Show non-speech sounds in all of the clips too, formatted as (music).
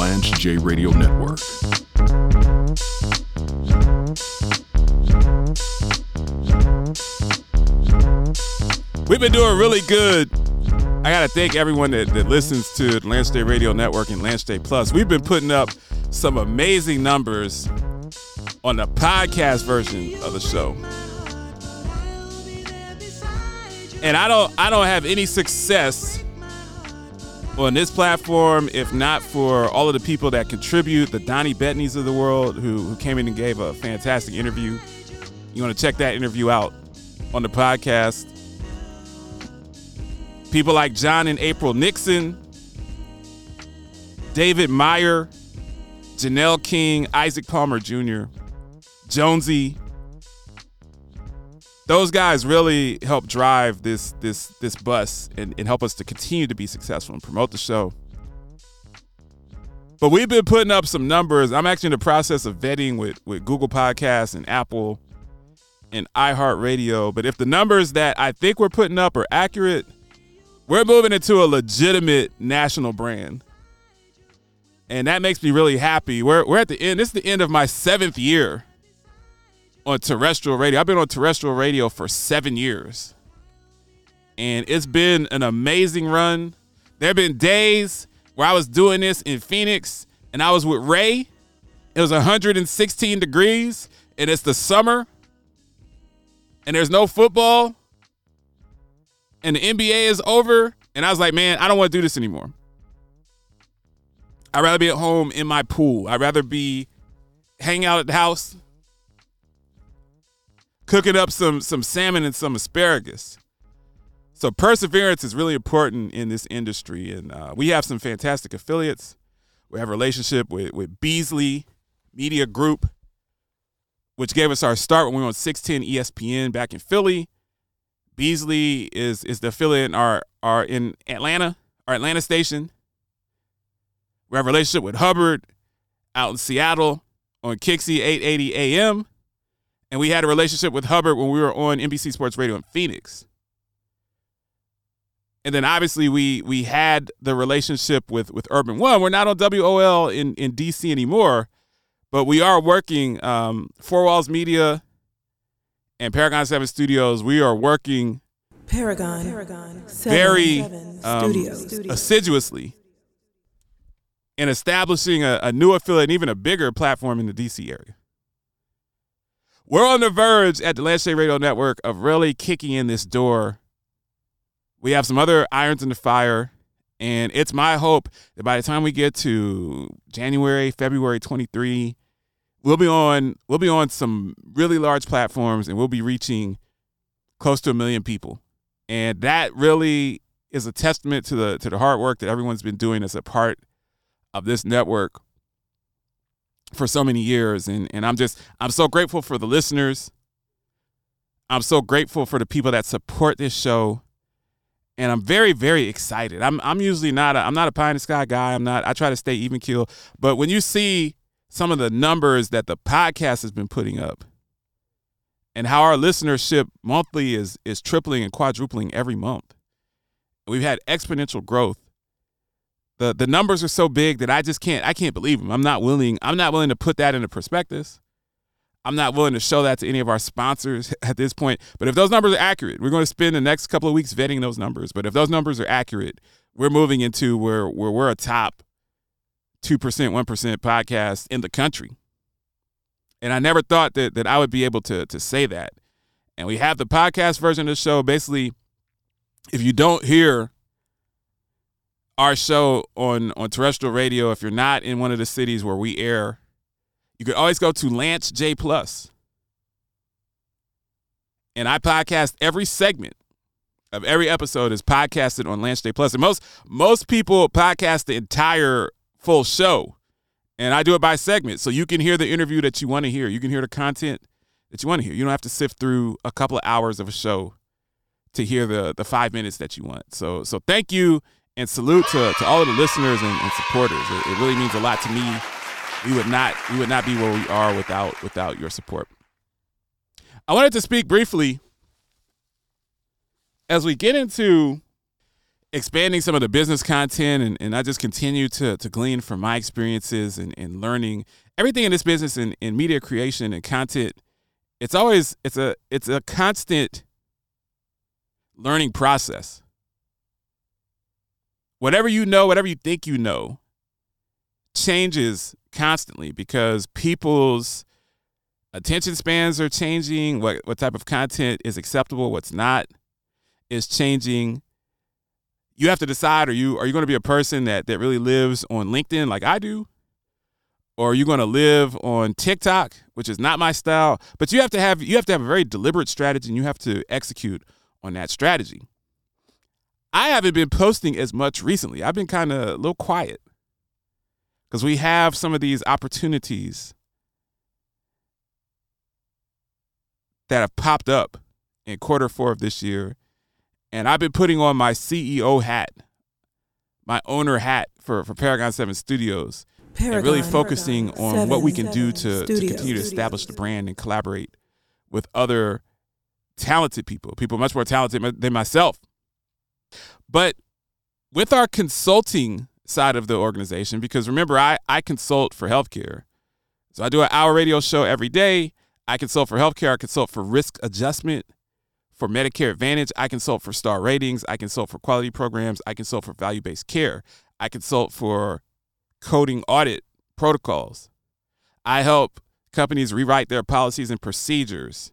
Lance J Radio Network. We've been doing really good. I got to thank everyone that, that listens to Lance J Radio Network and Lance J Plus. We've been putting up some amazing numbers on the podcast version of the show. And I don't I don't have any success on this platform if not for all of the people that contribute, the Donnie Bettneys of the world who, who came in and gave a fantastic interview. You want to check that interview out on the podcast. People like John and April Nixon, David Meyer, Janelle King, Isaac Palmer Jr., Jonesy. Those guys really help drive this this this bus and, and help us to continue to be successful and promote the show. But we've been putting up some numbers. I'm actually in the process of vetting with, with Google Podcasts and Apple and iHeartRadio. But if the numbers that I think we're putting up are accurate, we're moving into a legitimate national brand. And that makes me really happy. We're, we're at the end. This is the end of my seventh year on terrestrial radio. I've been on terrestrial radio for seven years. And it's been an amazing run. There have been days where I was doing this in Phoenix and I was with Ray. It was 116 degrees and it's the summer and there's no football and the NBA is over. And I was like, man, I don't want to do this anymore. I'd rather be at home in my pool. I'd rather be hanging out at the house, cooking up some some salmon and some asparagus. So perseverance is really important in this industry, and uh, we have some fantastic affiliates. We have a relationship with with Beasley Media Group, which gave us our start when we were on 610 ESPN back in Philly. Beasley is is the affiliate in our our in Atlanta, our Atlanta station. We have a relationship with Hubbard out in Seattle on KIXI 880 AM. And we had a relationship with Hubbard when we were on NBC Sports Radio in Phoenix. And then obviously we we had the relationship with with Urban One. We're not on WOL in, in DC anymore, but we are working um, Four Walls Media and Paragon 7 Studios. We are working Paragon, Paragon very um, assiduously in establishing a, a new affiliate and even a bigger platform in the DC area. We're on the verge at the Lance Radio Network of really kicking in this door. We have some other irons in the fire, and it's my hope that by the time we get to January, February 23, we'll be on we'll be on some really large platforms and we'll be reaching close to a million people. And that really is a testament to the to the hard work that everyone's been doing as a part of this network for so many years and and I'm just I'm so grateful for the listeners. I'm so grateful for the people that support this show. And I'm very very excited. I'm I'm usually not a, I'm not a pie in the sky guy. I'm not I try to stay even keel, but when you see some of the numbers that the podcast has been putting up and how our listenership monthly is is tripling and quadrupling every month. We've had exponential growth the the numbers are so big that I just can't I can't believe them. I'm not willing I'm not willing to put that into perspective. I'm not willing to show that to any of our sponsors (laughs) at this point. But if those numbers are accurate, we're going to spend the next couple of weeks vetting those numbers. But if those numbers are accurate, we're moving into where where we're a top two percent, one percent podcast in the country. And I never thought that that I would be able to to say that. And we have the podcast version of the show. Basically, if you don't hear our show on on terrestrial radio, if you're not in one of the cities where we air, you could always go to Lance J Plus. And I podcast every segment of every episode is podcasted on Lance J Plus. And most most people podcast the entire full show. And I do it by segment. So you can hear the interview that you want to hear. You can hear the content that you want to hear. You don't have to sift through a couple of hours of a show to hear the the five minutes that you want. So so thank you and salute to, to all of the listeners and, and supporters. It, it, really means a lot to me. We would not we would not be where we are without without your support. I wanted to speak briefly as we get into expanding some of the business content and, and I just continue to to glean from my experiences and, and learning everything in this business and in media creation and content, it's always it's a it's a constant learning process. Whatever you know, whatever you think you know, changes constantly because people's attention spans are changing, what what type of content is acceptable, what's not is changing. You have to decide are you are you going to be a person that that really lives on LinkedIn like I do? Or are you going to live on TikTok, which is not my style? But you have to have you have to have a very deliberate strategy and you have to execute on that strategy. I haven't been posting as much recently. I've been kind of a little quiet because we have some of these opportunities that have popped up in quarter four of this year. And I've been putting on my CEO hat, my owner hat for, for Paragon 7 Studios, Paragon, and really focusing Paragon. on seven, what we can do to, to continue to establish the brand and collaborate with other talented people, people much more talented than myself. But with our consulting side of the organization, because remember, I, I consult for healthcare. So I do an hour radio show every day. I consult for healthcare. I consult for risk adjustment, for Medicare Advantage. I consult for star ratings. I consult for quality programs. I consult for value based care. I consult for coding audit protocols. I help companies rewrite their policies and procedures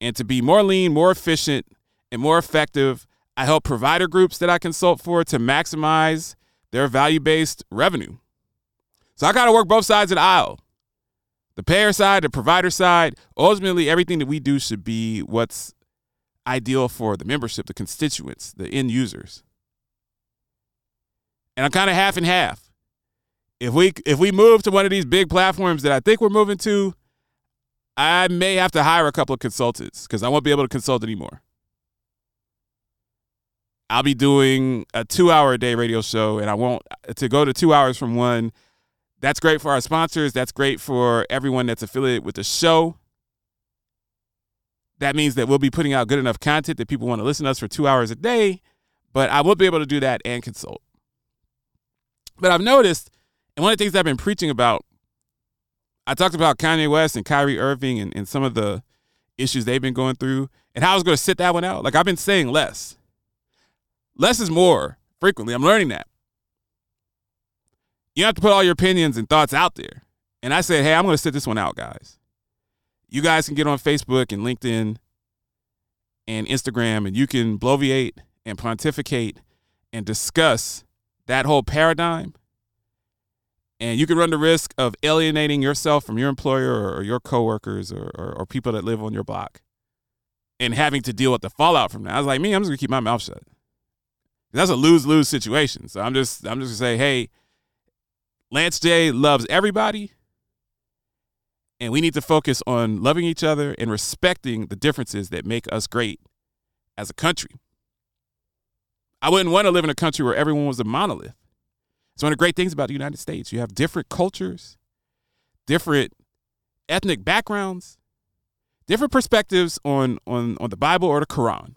and to be more lean, more efficient, and more effective. I help provider groups that I consult for to maximize their value based revenue. So I got to work both sides of the aisle the payer side, the provider side, ultimately everything that we do should be what's ideal for the membership, the constituents, the end users. And I'm kind of half and half. If we if we move to one of these big platforms that I think we're moving to, I may have to hire a couple of consultants because I won't be able to consult anymore. I'll be doing a two hour a day radio show, and I won't to go to two hours from one that's great for our sponsors. That's great for everyone that's affiliated with the show. That means that we'll be putting out good enough content that people want to listen to us for two hours a day, but I will be able to do that and consult. But I've noticed, and one of the things I've been preaching about, I talked about Kanye West and Kyrie Irving and, and some of the issues they've been going through and how I was going to sit that one out. Like I've been saying less. Less is more frequently. I'm learning that you have to put all your opinions and thoughts out there. And I said, hey, I'm going to sit this one out, guys. You guys can get on Facebook and LinkedIn and Instagram, and you can bloviate and pontificate and discuss that whole paradigm. And you can run the risk of alienating yourself from your employer or your coworkers or, or, or people that live on your block and having to deal with the fallout from that. I was like, me, I'm just gonna keep my mouth shut. That's a lose lose situation. So I'm just I'm just gonna say, hey, Lance J loves everybody. And we need to focus on loving each other and respecting the differences that make us great as a country. I wouldn't want to live in a country where everyone was a monolith. It's one of the great things about the United States. You have different cultures, different ethnic backgrounds, different perspectives on, on, on the Bible or the Quran.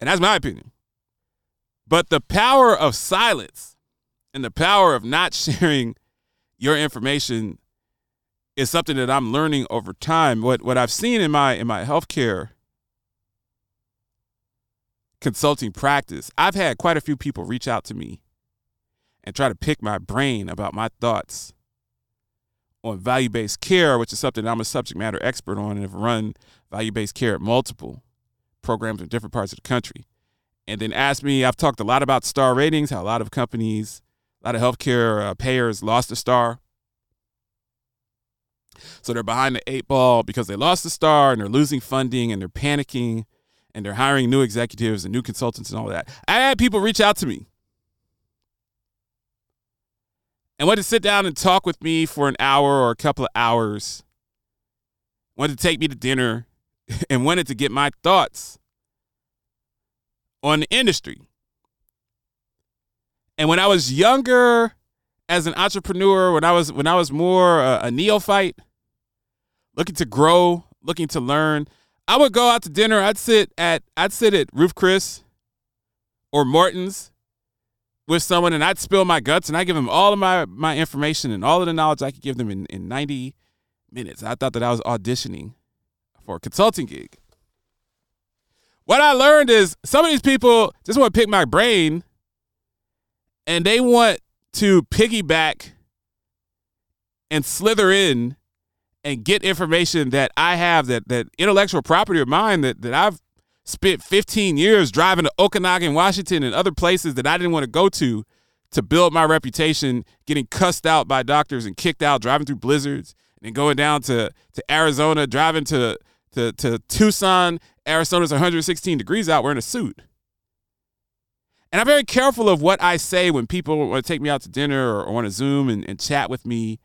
And that's my opinion. But the power of silence and the power of not (laughs) sharing your information is something that I'm learning over time. What what I've seen in my in my healthcare consulting practice, I've had quite a few people reach out to me and try to pick my brain about my thoughts on value-based care, which is something I'm a subject matter expert on and have run value-based care at multiple programs in different parts of the country. And then asked me, I've talked a lot about star ratings, how a lot of companies a lot of healthcare uh, payers lost a star. So they're behind the eight ball because they lost the star and they're losing funding and they're panicking and they're hiring new executives and new consultants and all that. I had people reach out to me and wanted to sit down and talk with me for an hour or a couple of hours. Wanted to take me to dinner (laughs) and wanted to get my thoughts on the industry. And when I was younger, as an entrepreneur, when I was when I was more a, a neophyte, looking to grow, looking to learn, I would go out to dinner. I'd sit at I'd sit at Ruth Chris or Morton's with someone and I'd spill my guts and I give them all of my, my information and all of the knowledge I could give them in, in 90 minutes. I thought that I was auditioning for a consulting gig. What I learned is some of these people just want to pick my brain and they want to piggyback and slither in and get information that I have that that intellectual property of mine that that I've spent 15 years driving to Okanogan, Washington, and other places that I didn't want to go to to build my reputation, getting cussed out by doctors and kicked out, driving through blizzards, and going down to to Arizona, driving to to, to Tucson, Arizona's 116 degrees out, wearing a suit. And I'm very careful of what I say when people want to take me out to dinner or, or want to Zoom and, and chat with me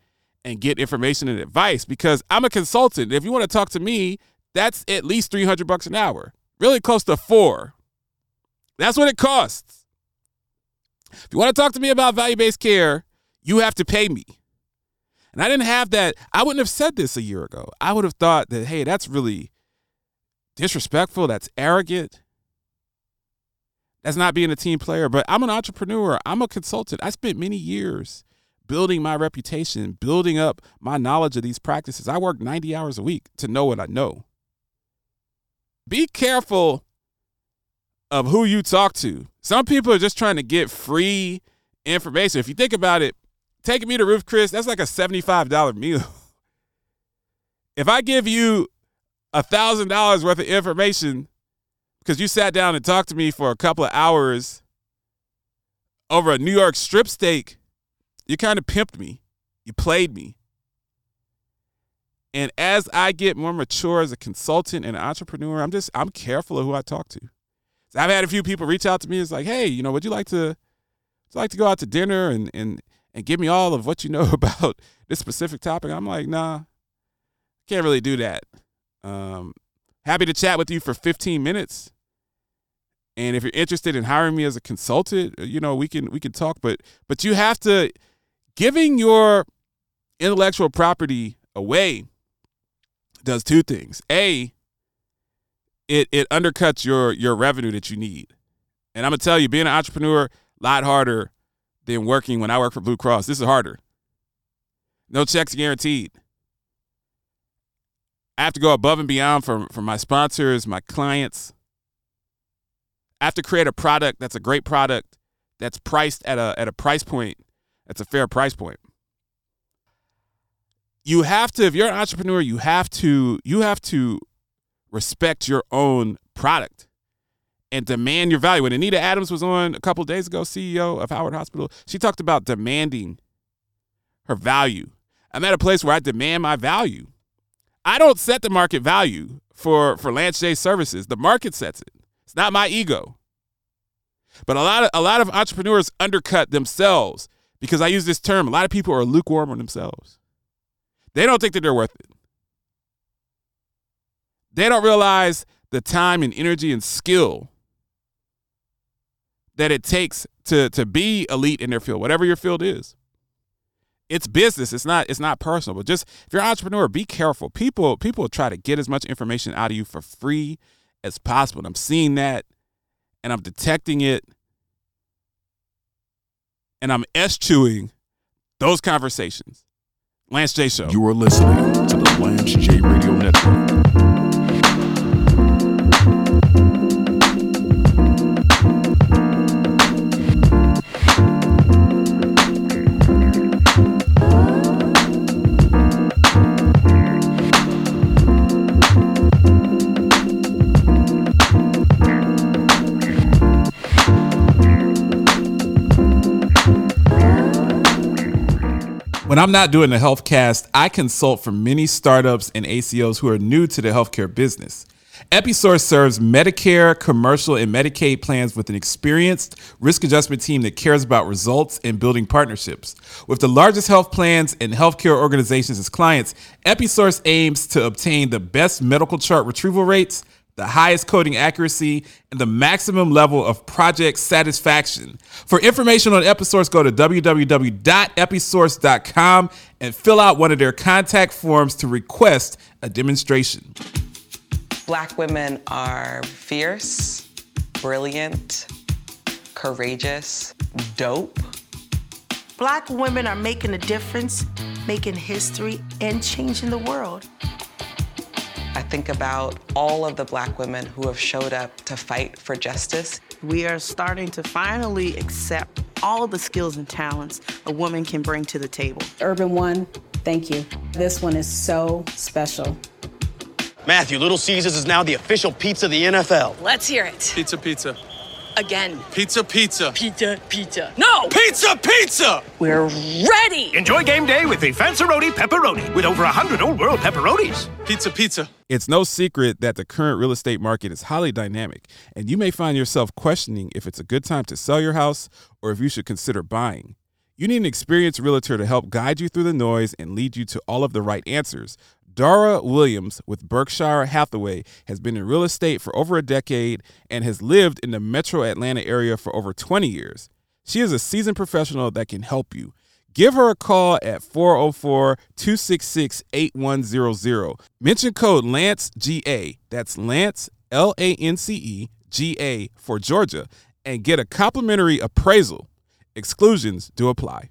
and get information and advice because I'm a consultant. If you want to talk to me, that's at least 300 bucks an hour. Really close to 4. That's what it costs. If you want to talk to me about value-based care, you have to pay me. And I didn't have that. I wouldn't have said this a year ago. I would have thought that, hey, that's really disrespectful. That's arrogant. That's not being a team player. But I'm an entrepreneur. I'm a consultant. I spent many years building my reputation, building up my knowledge of these practices. I work 90 hours a week to know what I know. Be careful of who you talk to. Some people are just trying to get free information. If you think about it, taking me to Ruth's Chris, that's like a $75 meal. If I give you a $1,000 worth of information because you sat down and talked to me for a couple of hours over a New York strip steak, you kind of pimped me. You played me. And as I get more mature as a consultant and an entrepreneur, I'm just I'm careful of who I talk to. So I've had a few people reach out to me. It's like, hey, you know, would you like to would you like to go out to dinner and and and give me all of what you know (laughs) about this specific topic? I'm like, nah, can't really do that. Um, happy to chat with you for 15 minutes. And if you're interested in hiring me as a consultant, you know, we can we can talk. But but you have to giving your intellectual property away does two things. A, it it undercuts your your revenue that you need. And I'm gonna tell you, being an entrepreneur, a lot harder than working when I work for Blue Cross. This is harder. No checks guaranteed. I have to go above and beyond for, for my sponsors, my clients. I have to create a product that's a great product that's priced at a at a price point that's a fair price point you have to if you're an entrepreneur you have to you have to respect your own product and demand your value. When anita adams was on a couple days ago ceo of howard hospital she talked about demanding her value. I'm at a place where i demand my value. I don't set the market value for for lance j services. The market sets it. It's not my ego. But a lot of a lot of entrepreneurs undercut themselves because i use this term. A lot of people are lukewarm on themselves. They don't think that they're worth it. They don't realize the time and energy and skill that it takes to to be elite in their field, whatever your field is. It's business. It's not. It's not personal. But just if you're an entrepreneur, be careful. People people try to get as much information out of you for free as possible. And I'm seeing that, and I'm detecting it, and I'm eschewing those conversations. Lance J Show. You are listening to the Lance J Radio Network. When I'm not doing the health cast, I consult for many startups and ACOs who are new to the healthcare business. Episource serves Medicare, commercial, and Medicaid plans with an experienced risk adjustment team that cares about results and building partnerships. With the largest health plans and healthcare organizations as clients, Episource aims to obtain the best medical chart retrieval rates the highest coding accuracy, and the maximum level of project satisfaction. For information on Episource, go to www.episource.com and fill out one of their contact forms to request a demonstration. Black women are fierce, brilliant, courageous, dope. Black women are making a difference, making history, and changing the world. I think about all of the black women who have showed up to fight for justice. We are starting to finally accept all the skills and talents a woman can bring to the table. Urban One, thank you. This one is so special. Matthew, Little Caesars is now the official pizza of the NFL. Let's hear it. Pizza, pizza. Again. Pizza, pizza. Pizza, pizza. No! Pizza, pizza! We're ready! Enjoy game day with the Fanceroni Pepperoni with over 100 old world pepperonis. Pizza, pizza. It's no secret that the current real estate market is highly dynamic, and you may find yourself questioning if it's a good time to sell your house or if you should consider buying. You need an experienced realtor to help guide you through the noise and lead you to all of the right answers. Dara Williams with Berkshire Hathaway has been in real estate for over a decade and has lived in the metro Atlanta area for over 20 years. She is a seasoned professional that can help you. Give her a call at 404 266 8100. Mention code LANCEGA, that's Lance, L A N C E, G A for Georgia, and get a complimentary appraisal. Exclusions do apply.